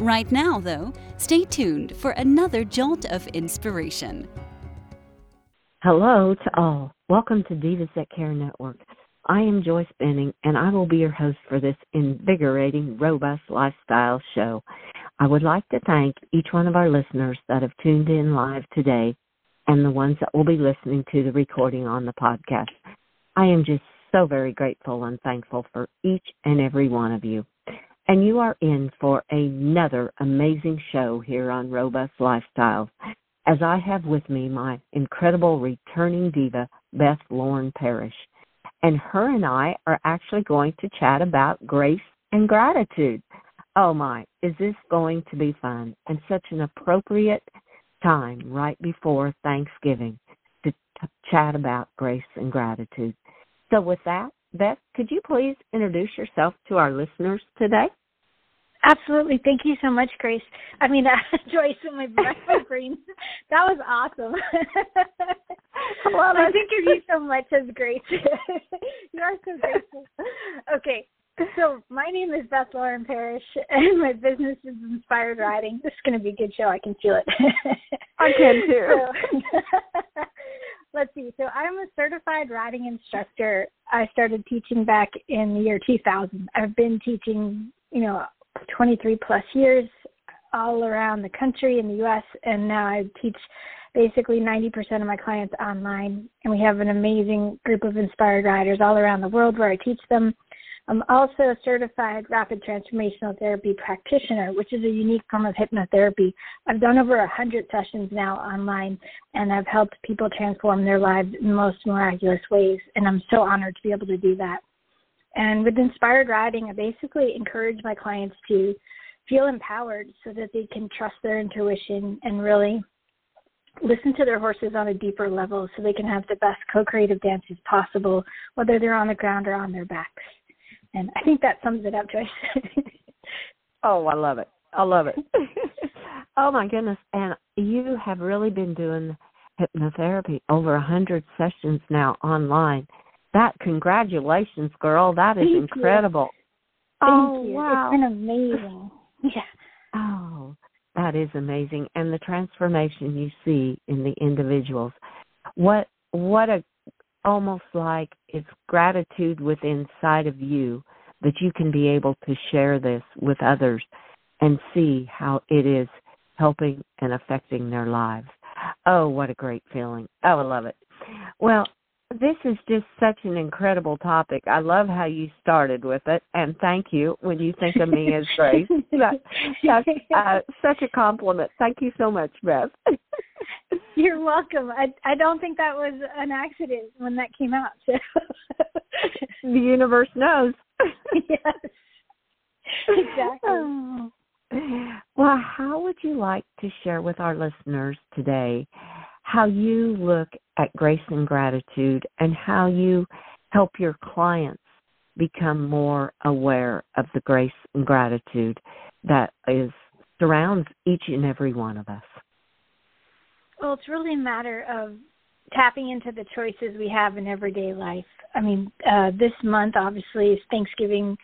Right now, though, stay tuned for another jolt of inspiration. Hello to all. Welcome to Divas That Care Network. I am Joyce Benning, and I will be your host for this invigorating, robust lifestyle show. I would like to thank each one of our listeners that have tuned in live today and the ones that will be listening to the recording on the podcast. I am just so very grateful and thankful for each and every one of you and you are in for another amazing show here on Robust Lifestyles. As I have with me my incredible returning diva, Beth Lauren Parrish. And her and I are actually going to chat about grace and gratitude. Oh my, is this going to be fun and such an appropriate time right before Thanksgiving to t- chat about grace and gratitude. So with that, Beth, could you please introduce yourself to our listeners today? Absolutely. Thank you so much, Grace. I mean, uh, Joyce and my breath green. That was awesome. I, love I think of you so much as Grace. you are so graceful. Okay. So my name is Beth Lauren Parrish, and my business is Inspired Riding. This is going to be a good show. I can feel it. I can too. So, let's see. So I'm a certified riding instructor. I started teaching back in the year 2000. I've been teaching, you know, 23 plus years all around the country in the US and now I teach basically 90% of my clients online and we have an amazing group of inspired riders all around the world where I teach them. I'm also a certified rapid transformational therapy practitioner, which is a unique form of hypnotherapy. I've done over 100 sessions now online and I've helped people transform their lives in the most miraculous ways and I'm so honored to be able to do that. And with inspired riding, I basically encourage my clients to feel empowered so that they can trust their intuition and really listen to their horses on a deeper level so they can have the best co-creative dances possible, whether they're on the ground or on their backs. And I think that sums it up, Joyce. oh, I love it. I love it. oh my goodness. And you have really been doing hypnotherapy over a hundred sessions now online. That congratulations, girl. That is Thank incredible. You. Thank oh you. wow. It's been amazing. Yeah. Oh, that is amazing. And the transformation you see in the individuals. What what a almost like it's gratitude within inside of you that you can be able to share this with others and see how it is helping and affecting their lives. Oh, what a great feeling. Oh, I love it. Well, this is just such an incredible topic. I love how you started with it, and thank you when you think of me as Grace. that, that's uh, such a compliment. Thank you so much, Beth. You're welcome. I I don't think that was an accident when that came out. So. the universe knows. yes. Exactly. Oh. Well, how would you like to share with our listeners today how you look at grace and gratitude and how you help your clients become more aware of the grace and gratitude that is surrounds each and every one of us. Well, it's really a matter of tapping into the choices we have in everyday life. I mean, uh, this month obviously is Thanksgiving,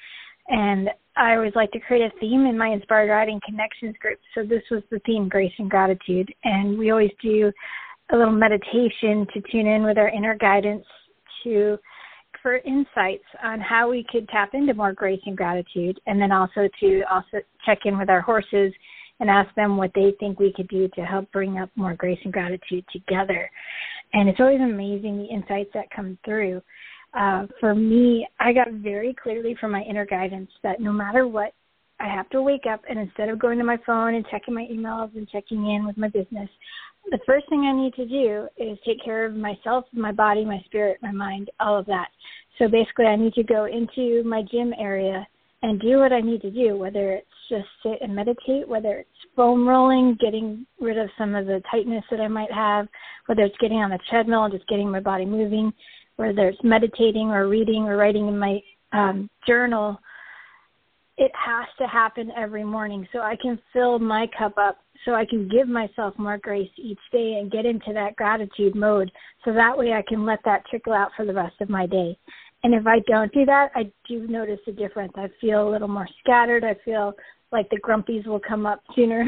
and I always like to create a theme in my Inspired Riding Connections group. So this was the theme, Grace and Gratitude, and we always do a little meditation to tune in with our inner guidance to for insights on how we could tap into more grace and gratitude and then also to also check in with our horses and ask them what they think we could do to help bring up more grace and gratitude together. And it's always amazing the insights that come through. Uh, for me i got very clearly from my inner guidance that no matter what I have to wake up and instead of going to my phone and checking my emails and checking in with my business, the first thing I need to do is take care of myself, my body, my spirit, my mind, all of that. So basically, I need to go into my gym area and do what I need to do, whether it's just sit and meditate, whether it's foam rolling, getting rid of some of the tightness that I might have, whether it's getting on the treadmill and just getting my body moving, whether it's meditating or reading or writing in my um, journal, it has to happen every morning so I can fill my cup up, so I can give myself more grace each day and get into that gratitude mode so that way I can let that trickle out for the rest of my day. And if I don't do that, I do notice a difference. I feel a little more scattered. I feel like the grumpies will come up sooner.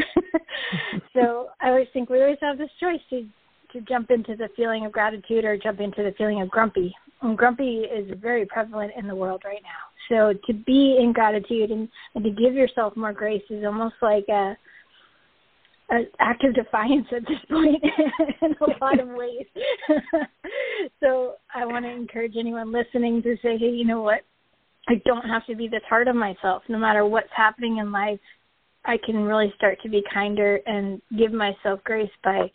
so I always think we always have this choice to to jump into the feeling of gratitude or jump into the feeling of grumpy. And grumpy is very prevalent in the world right now. So to be in gratitude and, and to give yourself more grace is almost like a an act of defiance at this point in a lot of ways. so I want to encourage anyone listening to say, hey, you know what? I don't have to be this hard on myself. No matter what's happening in life, I can really start to be kinder and give myself grace by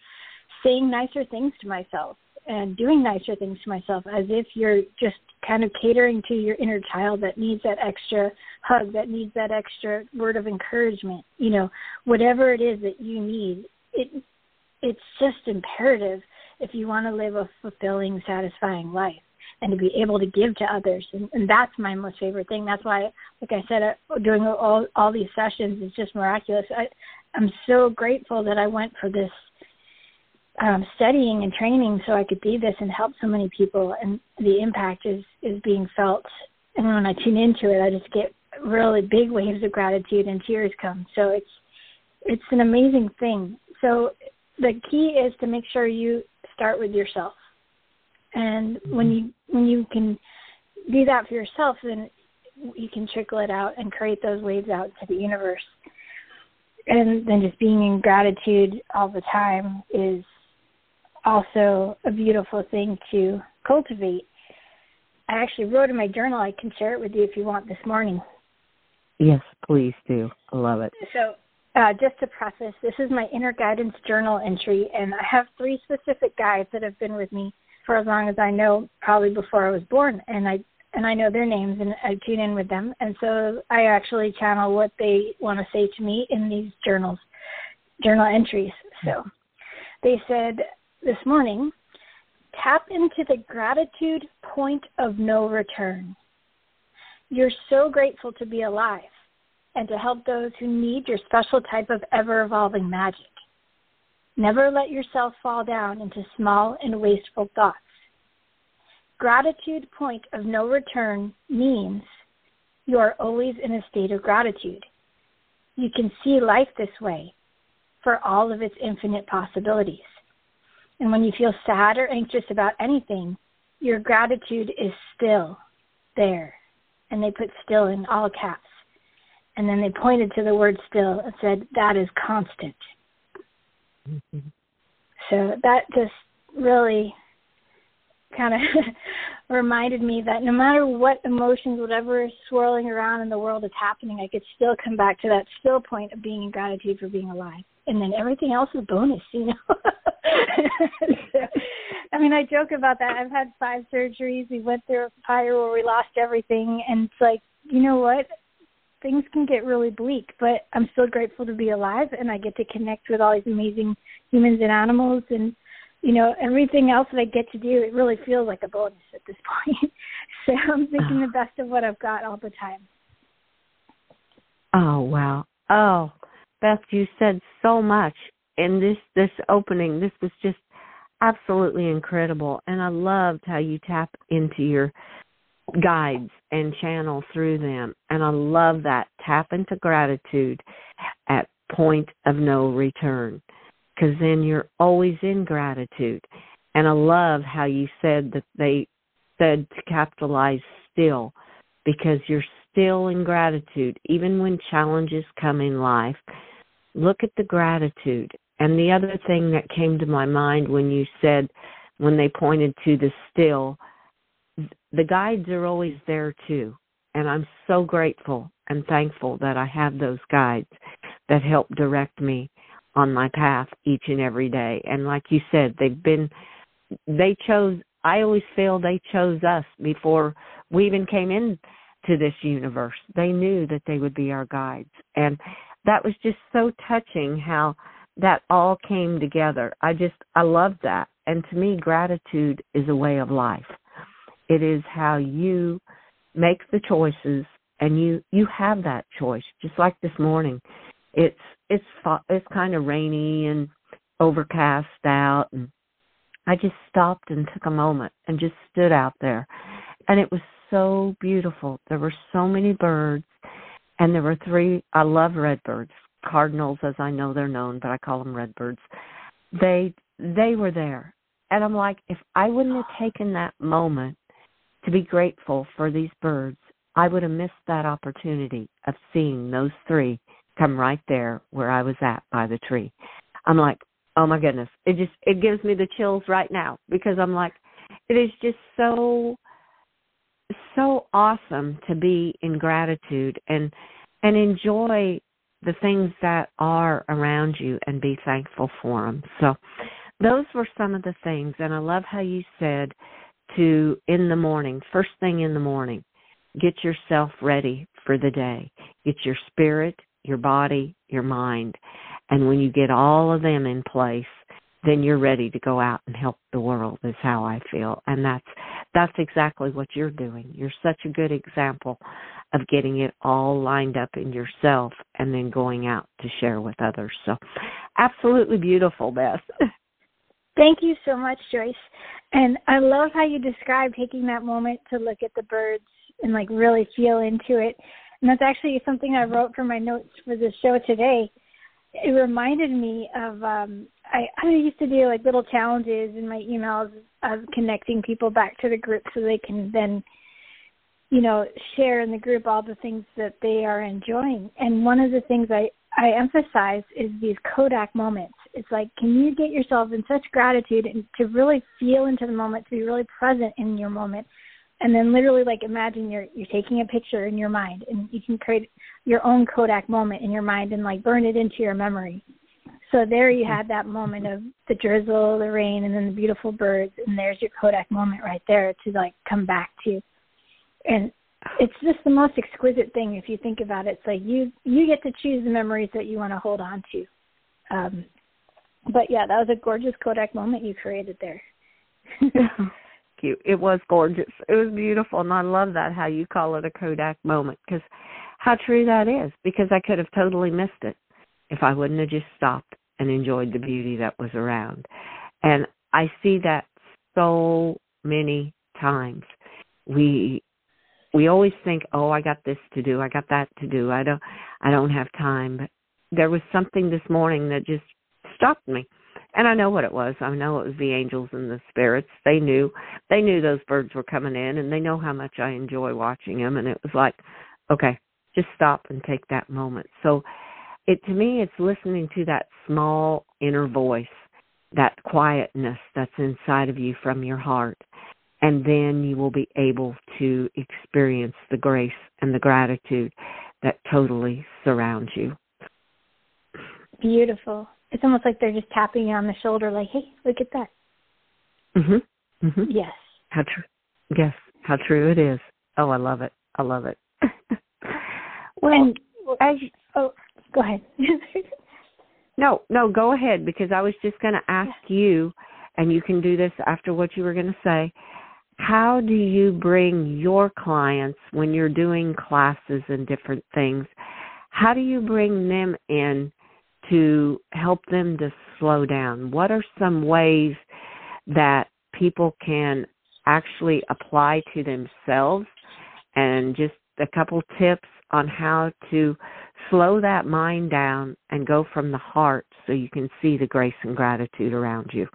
saying nicer things to myself and doing nicer things to myself as if you're just kind of catering to your inner child that needs that extra hug, that needs that extra word of encouragement. You know, whatever it is that you need, it it's just imperative if you want to live a fulfilling, satisfying life and to be able to give to others. And, and that's my most favorite thing. That's why, like I said, uh, doing all all these sessions is just miraculous. I, I'm so grateful that I went for this um, studying and training so I could be this and help so many people, and the impact is is being felt. And when I tune into it, I just get really big waves of gratitude and tears come. So it's it's an amazing thing. So the key is to make sure you start with yourself, and when you when you can do that for yourself, then you can trickle it out and create those waves out to the universe. And then just being in gratitude all the time is also a beautiful thing to cultivate. I actually wrote in my journal. I can share it with you if you want this morning. Yes, please do. I love it. So, uh, just to preface, this is my inner guidance journal entry, and I have three specific guides that have been with me for as long as I know, probably before I was born, and I and I know their names and I tune in with them, and so I actually channel what they want to say to me in these journals, journal entries. So, they said this morning, tap into the gratitude point of no return. You're so grateful to be alive and to help those who need your special type of ever evolving magic. Never let yourself fall down into small and wasteful thoughts. Gratitude point of no return means you are always in a state of gratitude. You can see life this way for all of its infinite possibilities. And when you feel sad or anxious about anything, your gratitude is still there. And they put still in all caps. And then they pointed to the word still and said, that is constant. Mm-hmm. So that just really kind of reminded me that no matter what emotions, whatever is swirling around in the world is happening, I could still come back to that still point of being in gratitude for being alive. And then everything else is bonus, you know. I mean, I joke about that. I've had five surgeries. We went through a fire where we lost everything, and it's like, you know what? Things can get really bleak, but I'm still grateful to be alive, and I get to connect with all these amazing humans and animals, and you know, everything else that I get to do. It really feels like a bonus at this point. so I'm thinking ah. the best of what I've got all the time. Oh wow! Oh, Beth, you said so much in this this opening. This was just absolutely incredible, and I loved how you tap into your guides and channel through them. And I love that tap into gratitude at point of no return because then you're always in gratitude. And I love how you said that they said to capitalize still because you're still in gratitude even when challenges come in life. Look at the gratitude and the other thing that came to my mind when you said, when they pointed to the still, the guides are always there too. And I'm so grateful and thankful that I have those guides that help direct me on my path each and every day. And like you said, they've been, they chose, I always feel they chose us before we even came in to this universe. They knew that they would be our guides. And that was just so touching how that all came together. I just, I love that. And to me, gratitude is a way of life. It is how you make the choices and you, you have that choice. Just like this morning, it's, it's, it's kind of rainy and overcast out and I just stopped and took a moment and just stood out there. And it was so beautiful. There were so many birds and there were three I love redbirds, cardinals as I know they're known, but I call them redbirds. They they were there. And I'm like if I wouldn't have taken that moment to be grateful for these birds, I would have missed that opportunity of seeing those three come right there where I was at by the tree. I'm like, oh my goodness, it just it gives me the chills right now because I'm like, it is just so so awesome to be in gratitude and and enjoy the things that are around you and be thankful for them. So those were some of the things and I love how you said to in the morning, first thing in the morning, get yourself ready for the day. Get your spirit, your body, your mind. And when you get all of them in place, then you're ready to go out and help the world is how I feel. And that's that's exactly what you're doing. You're such a good example of getting it all lined up in yourself and then going out to share with others. So absolutely beautiful, Beth. Thank you so much, Joyce. And I love how you describe taking that moment to look at the birds and like really feel into it. And that's actually something I wrote for my notes for the show today. It reminded me of um I I used to do like little challenges in my emails of connecting people back to the group so they can then you know share in the group all the things that they are enjoying. And one of the things I I emphasize is these Kodak moments. It's like, can you get yourself in such gratitude and to really feel into the moment, to be really present in your moment, and then literally like imagine you're you're taking a picture in your mind, and you can create your own Kodak moment in your mind and like burn it into your memory. So there you had that moment of the drizzle, the rain, and then the beautiful birds, and there's your Kodak moment right there to like come back to. And it's just the most exquisite thing if you think about it. It's like you you get to choose the memories that you want to hold on to. Um, but yeah, that was a gorgeous Kodak moment you created there. Cute. It was gorgeous. It was beautiful, and I love that how you call it a Kodak moment because how true that is. Because I could have totally missed it if I wouldn't have just stopped and enjoyed the beauty that was around. And I see that so many times. We we always think, "Oh, I got this to do. I got that to do. I don't I don't have time." But there was something this morning that just stopped me. And I know what it was. I know it was the angels and the spirits. They knew. They knew those birds were coming in and they know how much I enjoy watching them and it was like, "Okay, just stop and take that moment." So it to me it's listening to that small inner voice, that quietness that's inside of you from your heart and then you will be able to experience the grace and the gratitude that totally surrounds you. Beautiful. It's almost like they're just tapping you on the shoulder, like, "Hey, look at that." Mhm. Mhm. Yes. How true. Yes. How true it is. Oh, I love it. I love it. well, and, as you, go ahead. no, no, go ahead because I was just going to ask you, and you can do this after what you were going to say. How do you bring your clients when you're doing classes and different things? How do you bring them in to help them to slow down? What are some ways that people can actually apply to themselves? And just a couple tips on how to slow that mind down and go from the heart so you can see the grace and gratitude around you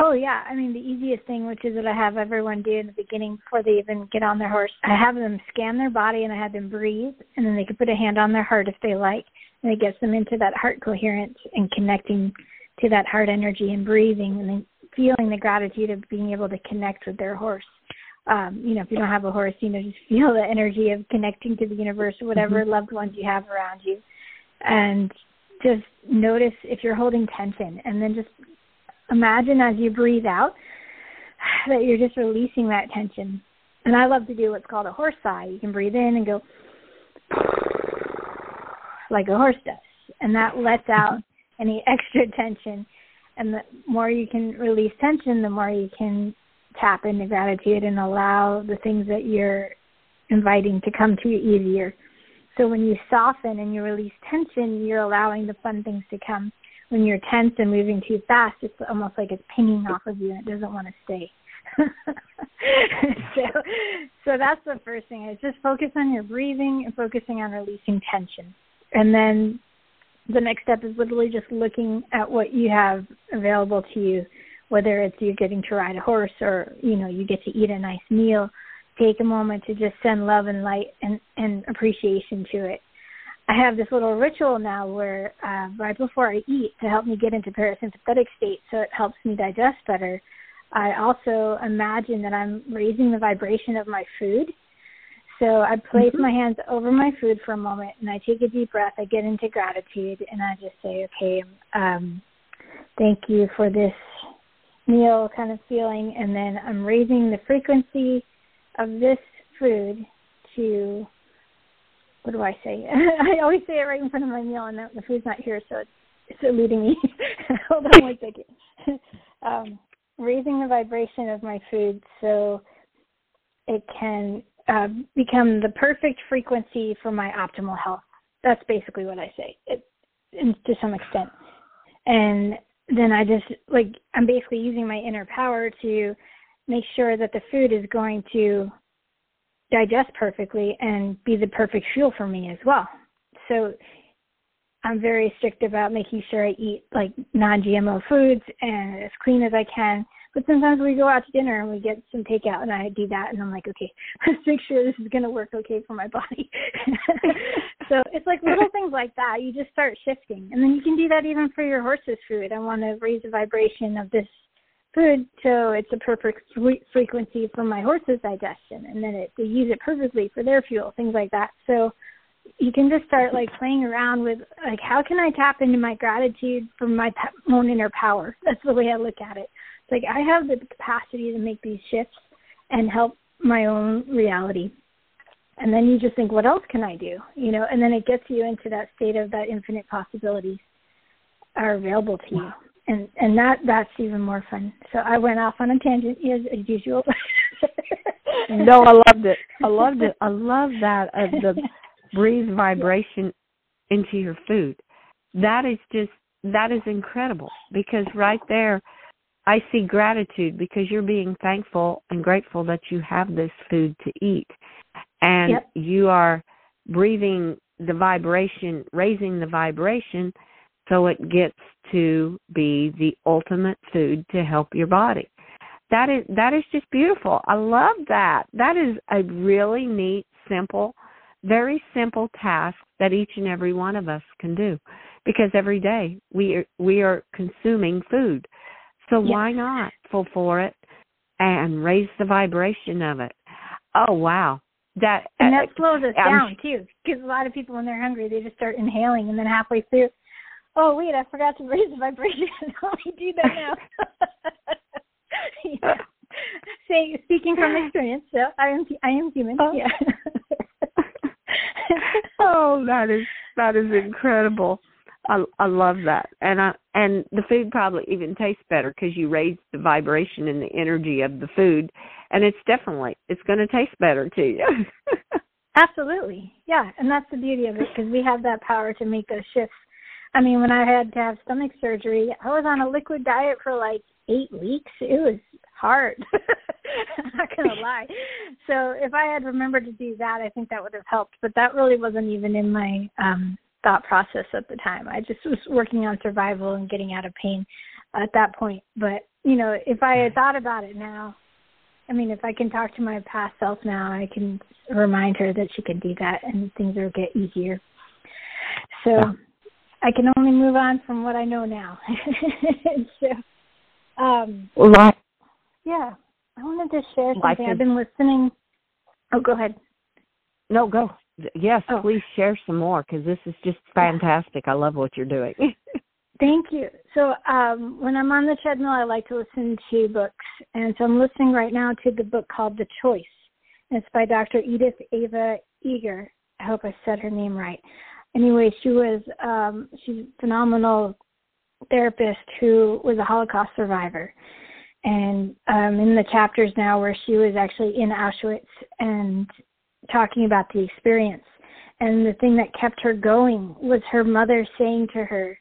Oh yeah, I mean the easiest thing, which is what I have everyone do in the beginning before they even get on their horse. I have them scan their body and I have them breathe, and then they can put a hand on their heart if they like, and it gets them into that heart coherence and connecting to that heart energy and breathing, and then feeling the gratitude of being able to connect with their horse. Um, you know, if you don't have a horse, you know, just feel the energy of connecting to the universe or whatever mm-hmm. loved ones you have around you, and just notice if you're holding tension, and then just imagine as you breathe out that you're just releasing that tension And I love to do what's called a horse sigh. You can breathe in and go like a horse does, and that lets out any extra tension. And the more you can release tension, the more you can tap into gratitude and allow the things that you're inviting to come to you easier. So when you soften and you release tension, you're allowing the fun things to come. When you're tense and moving too fast, it's almost like it's pinging off of you and it doesn't want to stay. so, so that's the first thing is just focus on your breathing and focusing on releasing tension. And then the next step is literally just looking at what you have available to you, whether it's you're getting to ride a horse or, you know, you get to eat a nice meal take a moment to just send love and light and, and appreciation to it. I have this little ritual now where uh, right before I eat to help me get into parasympathetic state so it helps me digest better. I also imagine that I'm raising the vibration of my food. So I place mm-hmm. my hands over my food for a moment and I take a deep breath. I get into gratitude and I just say, okay, um, thank you for this meal kind of feeling. And then I'm raising the frequency of this food to what do I say? I always say it right in front of my meal, and the, food's not here, so it's, it's eluding me. Hold on one second. um, raising the vibration of my food so it can uh, become the perfect frequency for my optimal health. That's basically what I say, it, to some extent. And then I just like I'm basically using my inner power to make sure that the food is going to digest perfectly and be the perfect fuel for me as well. So I'm very strict about making sure I eat like non-GMO foods and as clean as I can. But sometimes we go out to dinner and we get some takeout, and I do that, and I'm like, okay, let's make sure this is going to work okay for my body. so it's like little things like that. You just start shifting, and then you can do that even for your horse's food. I want to raise the vibration of this food so it's a perfect frequency for my horse's digestion and then it, they use it perfectly for their fuel things like that so you can just start like playing around with like how can i tap into my gratitude for my own inner power that's the way i look at it like i have the capacity to make these shifts and help my own reality and then you just think what else can i do you know and then it gets you into that state of that infinite possibilities are available to you and and that that's even more fun. So I went off on a tangent as, as usual. no, I loved it. I loved it. I love that of uh, the breathe vibration into your food. That is just that is incredible because right there I see gratitude because you're being thankful and grateful that you have this food to eat. And yep. you are breathing the vibration, raising the vibration so it gets to be the ultimate food to help your body. That is that is just beautiful. I love that. That is a really neat, simple, very simple task that each and every one of us can do because every day we are, we are consuming food. So yes. why not full for it and raise the vibration of it? Oh wow. That and that uh, slows us down too, because a lot of people when they're hungry they just start inhaling, and then halfway through Oh wait, I forgot to raise the vibration. Let me do that now. yeah. Saying, speaking from experience, so I am I am human. Oh. Yeah. oh, that is that is incredible. I I love that, and I and the food probably even tastes better because you raise the vibration and the energy of the food, and it's definitely it's going to taste better to you. Absolutely, yeah, and that's the beauty of it because we have that power to make those shifts I mean, when I had to have stomach surgery, I was on a liquid diet for like eight weeks. It was hard. I'm not gonna lie. So if I had remembered to do that, I think that would have helped. But that really wasn't even in my um thought process at the time. I just was working on survival and getting out of pain at that point. But you know, if I had thought about it now, I mean, if I can talk to my past self now, I can remind her that she can do that and things will get easier. So I can only move on from what I know now. so, um, yeah, I wanted to share something. I've been listening. Oh, go ahead. No, go. Yes, oh. please share some more because this is just fantastic. I love what you're doing. Thank you. So, um, when I'm on the treadmill, I like to listen to books, and so I'm listening right now to the book called The Choice, It's by Dr. Edith Ava Eger. I hope I said her name right. Anyway, she was um, she's a phenomenal therapist who was a Holocaust survivor. And um, in the chapters now where she was actually in Auschwitz and talking about the experience, and the thing that kept her going was her mother saying to her,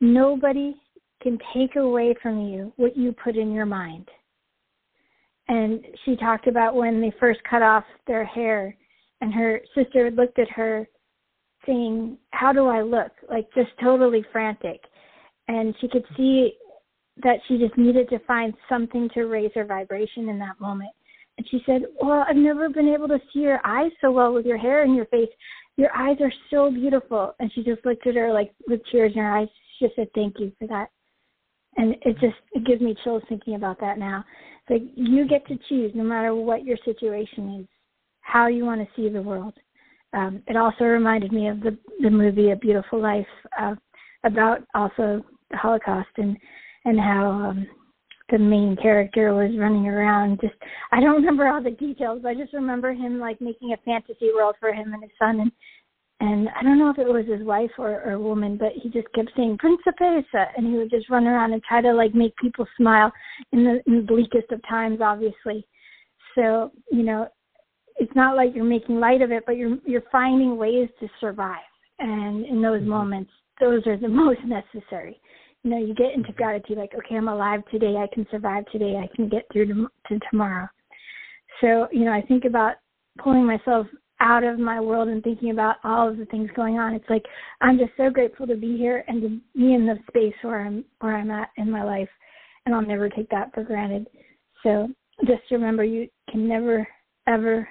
Nobody can take away from you what you put in your mind. And she talked about when they first cut off their hair, and her sister looked at her saying, How do I look? Like just totally frantic. And she could see that she just needed to find something to raise her vibration in that moment. And she said, Well, I've never been able to see your eyes so well with your hair in your face. Your eyes are so beautiful. And she just looked at her like with tears in her eyes. She just said, Thank you for that. And it just it gives me chills thinking about that now. It's like you get to choose, no matter what your situation is, how you want to see the world. Um, it also reminded me of the the movie A Beautiful Life uh, about also the Holocaust and and how um, the main character was running around just I don't remember all the details, but I just remember him like making a fantasy world for him and his son and and I don't know if it was his wife or, or a woman, but he just kept saying Principessa and he would just run around and try to like make people smile in the, in the bleakest of times obviously. So, you know, it's not like you're making light of it, but you're you're finding ways to survive. And in those mm-hmm. moments, those are the most necessary you know you get into gratitude like okay i'm alive today i can survive today i can get through to, to tomorrow. So you know i think about pulling myself out of my world and thinking about all of the things going on. It's like i'm just so grateful to be here and to be in the space where i'm where i'm at in my life and i'll never take that for granted. So just remember you can never ever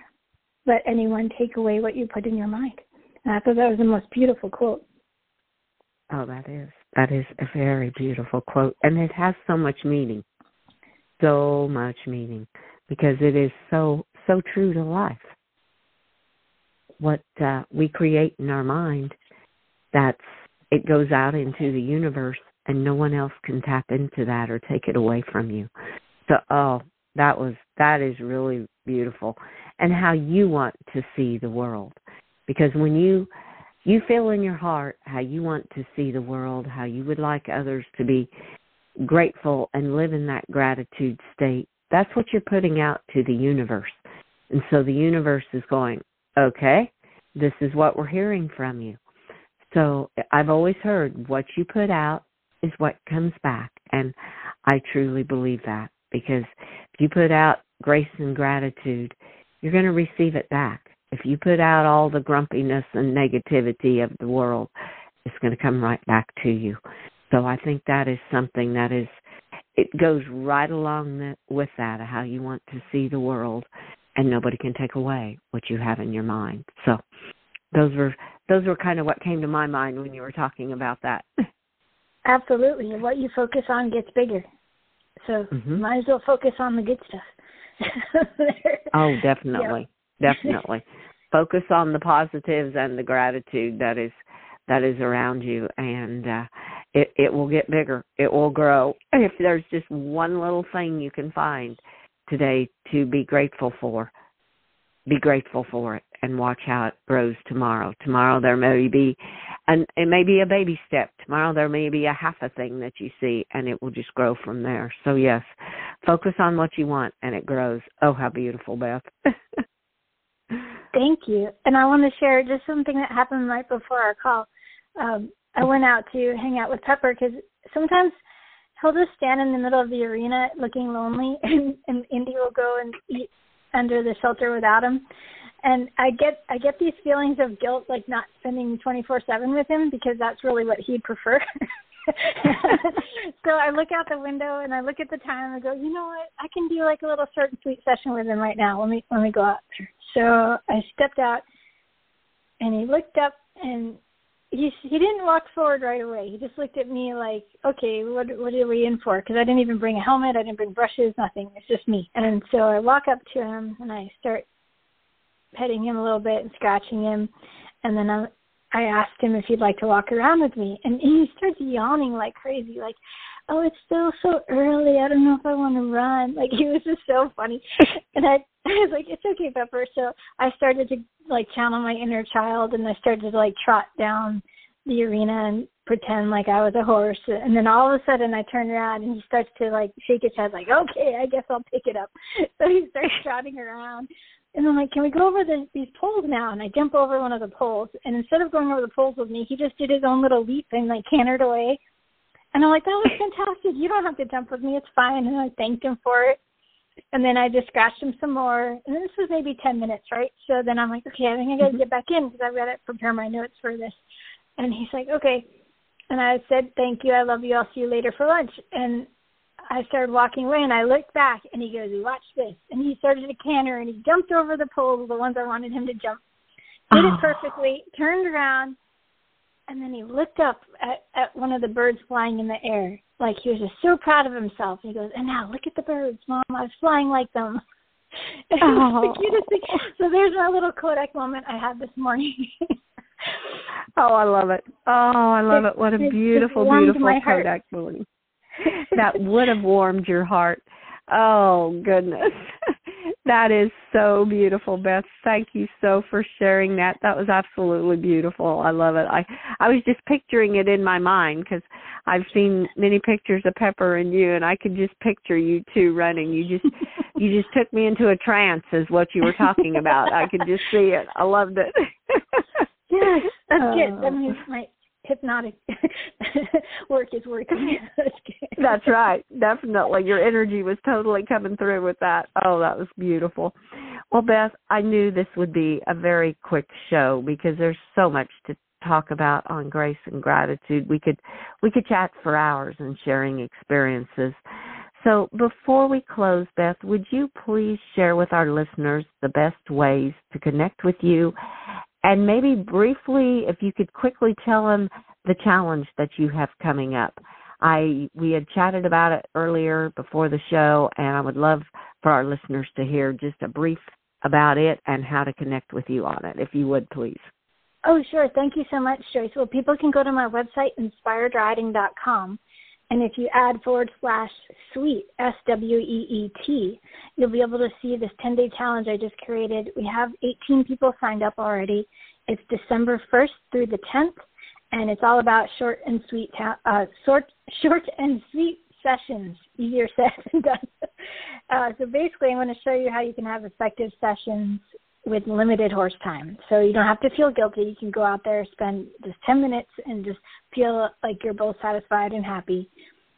let anyone take away what you put in your mind. And i thought that was the most beautiful quote. Oh that is that is a very beautiful quote, and it has so much meaning, so much meaning, because it is so so true to life. What uh, we create in our mind, that's it goes out into the universe, and no one else can tap into that or take it away from you. So, oh, that was that is really beautiful, and how you want to see the world, because when you you feel in your heart how you want to see the world, how you would like others to be grateful and live in that gratitude state, that's what you're putting out to the universe. And so the universe is going, okay, this is what we're hearing from you. So I've always heard what you put out is what comes back. And I truly believe that because if you put out grace and gratitude, you're going to receive it back if you put out all the grumpiness and negativity of the world, it's going to come right back to you. So I think that is something that is it goes right along the, with that of how you want to see the world and nobody can take away what you have in your mind. So those were those were kind of what came to my mind when you were talking about that. Absolutely. What you focus on gets bigger. So mm-hmm. might as well focus on the good stuff. oh, definitely definitely. Focus on the positives and the gratitude that is that is around you and uh it it will get bigger. It will grow. If there's just one little thing you can find today to be grateful for be grateful for it and watch how it grows tomorrow. Tomorrow there may be and it may be a baby step. Tomorrow there may be a half a thing that you see and it will just grow from there. So yes focus on what you want and it grows. Oh how beautiful beth Thank you. And I want to share just something that happened right before our call. Um, I went out to hang out with Pepper because sometimes he'll just stand in the middle of the arena looking lonely, and, and Indy will go and eat under the shelter without him. And I get I get these feelings of guilt, like not spending 24/7 with him because that's really what he'd prefer. so I look out the window and I look at the time and I go, you know what? I can do like a little short and sweet session with him right now. Let me let me go out. So I stepped out and he looked up and he he didn't walk forward right away. He just looked at me like, okay, what what are we in for? Because I didn't even bring a helmet, I didn't bring brushes, nothing. It's just me. And so I walk up to him and I start petting him a little bit and scratching him, and then I I asked him if he'd like to walk around with me, and he starts yawning like crazy, like, "Oh, it's still so early. I don't know if I want to run." Like he was just so funny, and I, I was like, "It's okay, Pepper." So I started to like channel my inner child, and I started to like trot down the arena and pretend like I was a horse. And then all of a sudden, I turn around and he starts to like shake his head, like, "Okay, I guess I'll pick it up." So he starts trotting around, and I'm like, can we go over the, these poles now? And I jump over one of the poles, and instead of going over the poles with me, he just did his own little leap and like cantered away. And I'm like, that was fantastic. You don't have to jump with me. It's fine. And I thanked him for it. And then I just scratched him some more. And this was maybe 10 minutes, right? So then I'm like, okay, I think I got to mm-hmm. get back in because I've got to prepare my notes for this. And he's like, okay. And I said, thank you. I love you. I'll see you later for lunch. And I started walking away and I looked back and he goes, Watch this and he started to canter and he jumped over the poles, the ones I wanted him to jump. Did oh. it perfectly, turned around and then he looked up at, at one of the birds flying in the air. Like he was just so proud of himself. And he goes, And now look at the birds, Mom, I was flying like them. Oh. the cutest thing. So there's my little Kodak moment I had this morning. oh, I love it. Oh, I love it. it. What a beautiful, beautiful Kodak moment that would have warmed your heart. Oh, goodness. that is so beautiful, Beth. Thank you so for sharing that. That was absolutely beautiful. I love it. I I was just picturing it in my mind cuz I've seen many pictures of Pepper and you and I could just picture you two running. You just you just took me into a trance is what you were talking about. I could just see it. I loved it. yes, that's uh, good. That means my hypnotic work is working. That's right. Definitely. Your energy was totally coming through with that. Oh, that was beautiful. Well, Beth, I knew this would be a very quick show because there's so much to talk about on grace and gratitude. We could we could chat for hours and sharing experiences. So before we close, Beth, would you please share with our listeners the best ways to connect with you and maybe briefly, if you could quickly tell them the challenge that you have coming up. I we had chatted about it earlier before the show, and I would love for our listeners to hear just a brief about it and how to connect with you on it, if you would please. Oh, sure. Thank you so much, Joyce. Well, people can go to my website, inspiredriding.com, and if you add forward slash sweet, S W E E T, you'll be able to see this 10 day challenge I just created. We have 18 people signed up already. It's December 1st through the 10th, and it's all about short and sweet, ta- uh, short, short and sweet sessions. Easier said than done. Uh, so basically, I'm going to show you how you can have effective sessions with limited horse time. So you don't have to feel guilty. You can go out there, spend just 10 minutes, and just feel like you're both satisfied and happy.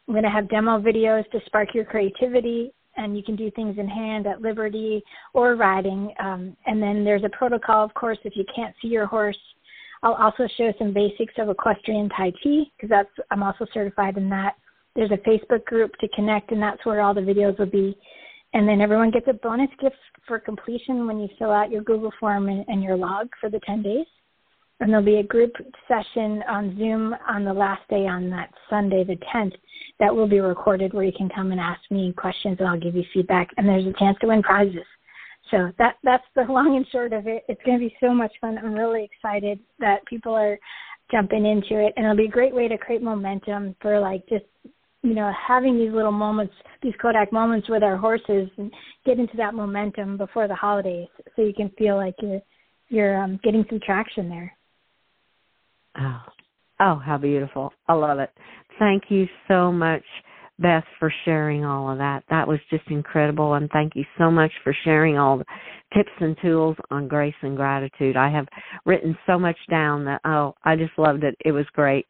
I'm going to have demo videos to spark your creativity, and you can do things in hand at liberty or riding. Um, and then there's a protocol, of course, if you can't see your horse. I'll also show some basics of equestrian Tai Chi because that's I'm also certified in that. There's a Facebook group to connect, and that's where all the videos will be. And then everyone gets a bonus gift for completion when you fill out your Google form and, and your log for the 10 days. And there'll be a group session on Zoom on the last day on that Sunday, the 10th, that will be recorded where you can come and ask me questions and I'll give you feedback. And there's a chance to win prizes. So that that's the long and short of it. It's going to be so much fun. I'm really excited that people are jumping into it, and it'll be a great way to create momentum for like just you know, having these little moments, these Kodak moments with our horses, and get into that momentum before the holidays, so you can feel like you're you're um, getting some traction there. Oh, oh, how beautiful! I love it. Thank you so much Beth, for sharing all of that. That was just incredible. And thank you so much for sharing all the tips and tools on grace and gratitude. I have written so much down that, oh, I just loved it. It was great.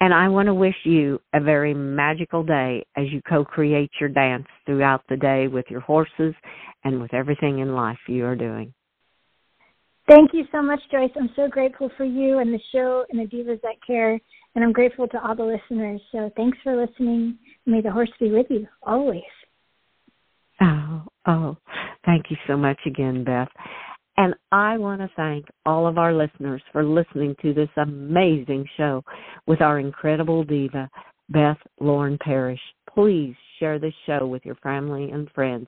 And I want to wish you a very magical day as you co create your dance throughout the day with your horses and with everything in life you are doing. Thank you so much, Joyce. I'm so grateful for you and the show and the Divas That Care. And I'm grateful to all the listeners. So thanks for listening. May the horse be with you always. Oh, oh, thank you so much again, Beth. And I want to thank all of our listeners for listening to this amazing show with our incredible diva, Beth Lauren Parrish. Please share this show with your family and friends.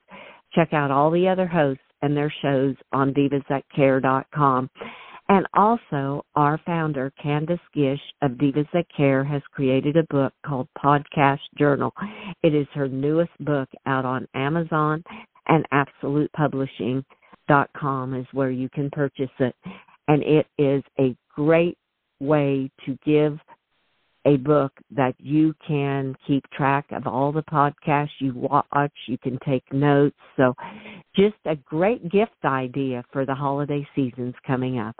Check out all the other hosts and their shows on divasthatcare.com. And also, our founder, Candace Gish of Divas That Care, has created a book called Podcast Journal. It is her newest book out on Amazon and AbsolutePublishing.com is where you can purchase it. And it is a great way to give a book that you can keep track of all the podcasts you watch. You can take notes. So, just a great gift idea for the holiday seasons coming up.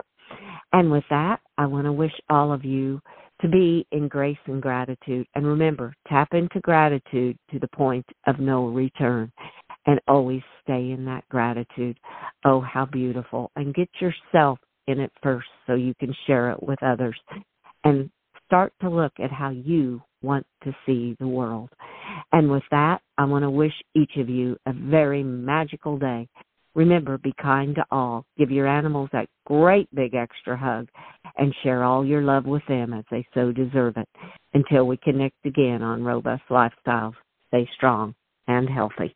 And with that, I want to wish all of you to be in grace and gratitude. And remember, tap into gratitude to the point of no return and always stay in that gratitude. Oh, how beautiful. And get yourself in it first so you can share it with others. And start to look at how you want to see the world. And with that, I want to wish each of you a very magical day. Remember, be kind to all. Give your animals that great big extra hug and share all your love with them as they so deserve it. Until we connect again on Robust Lifestyles, stay strong and healthy.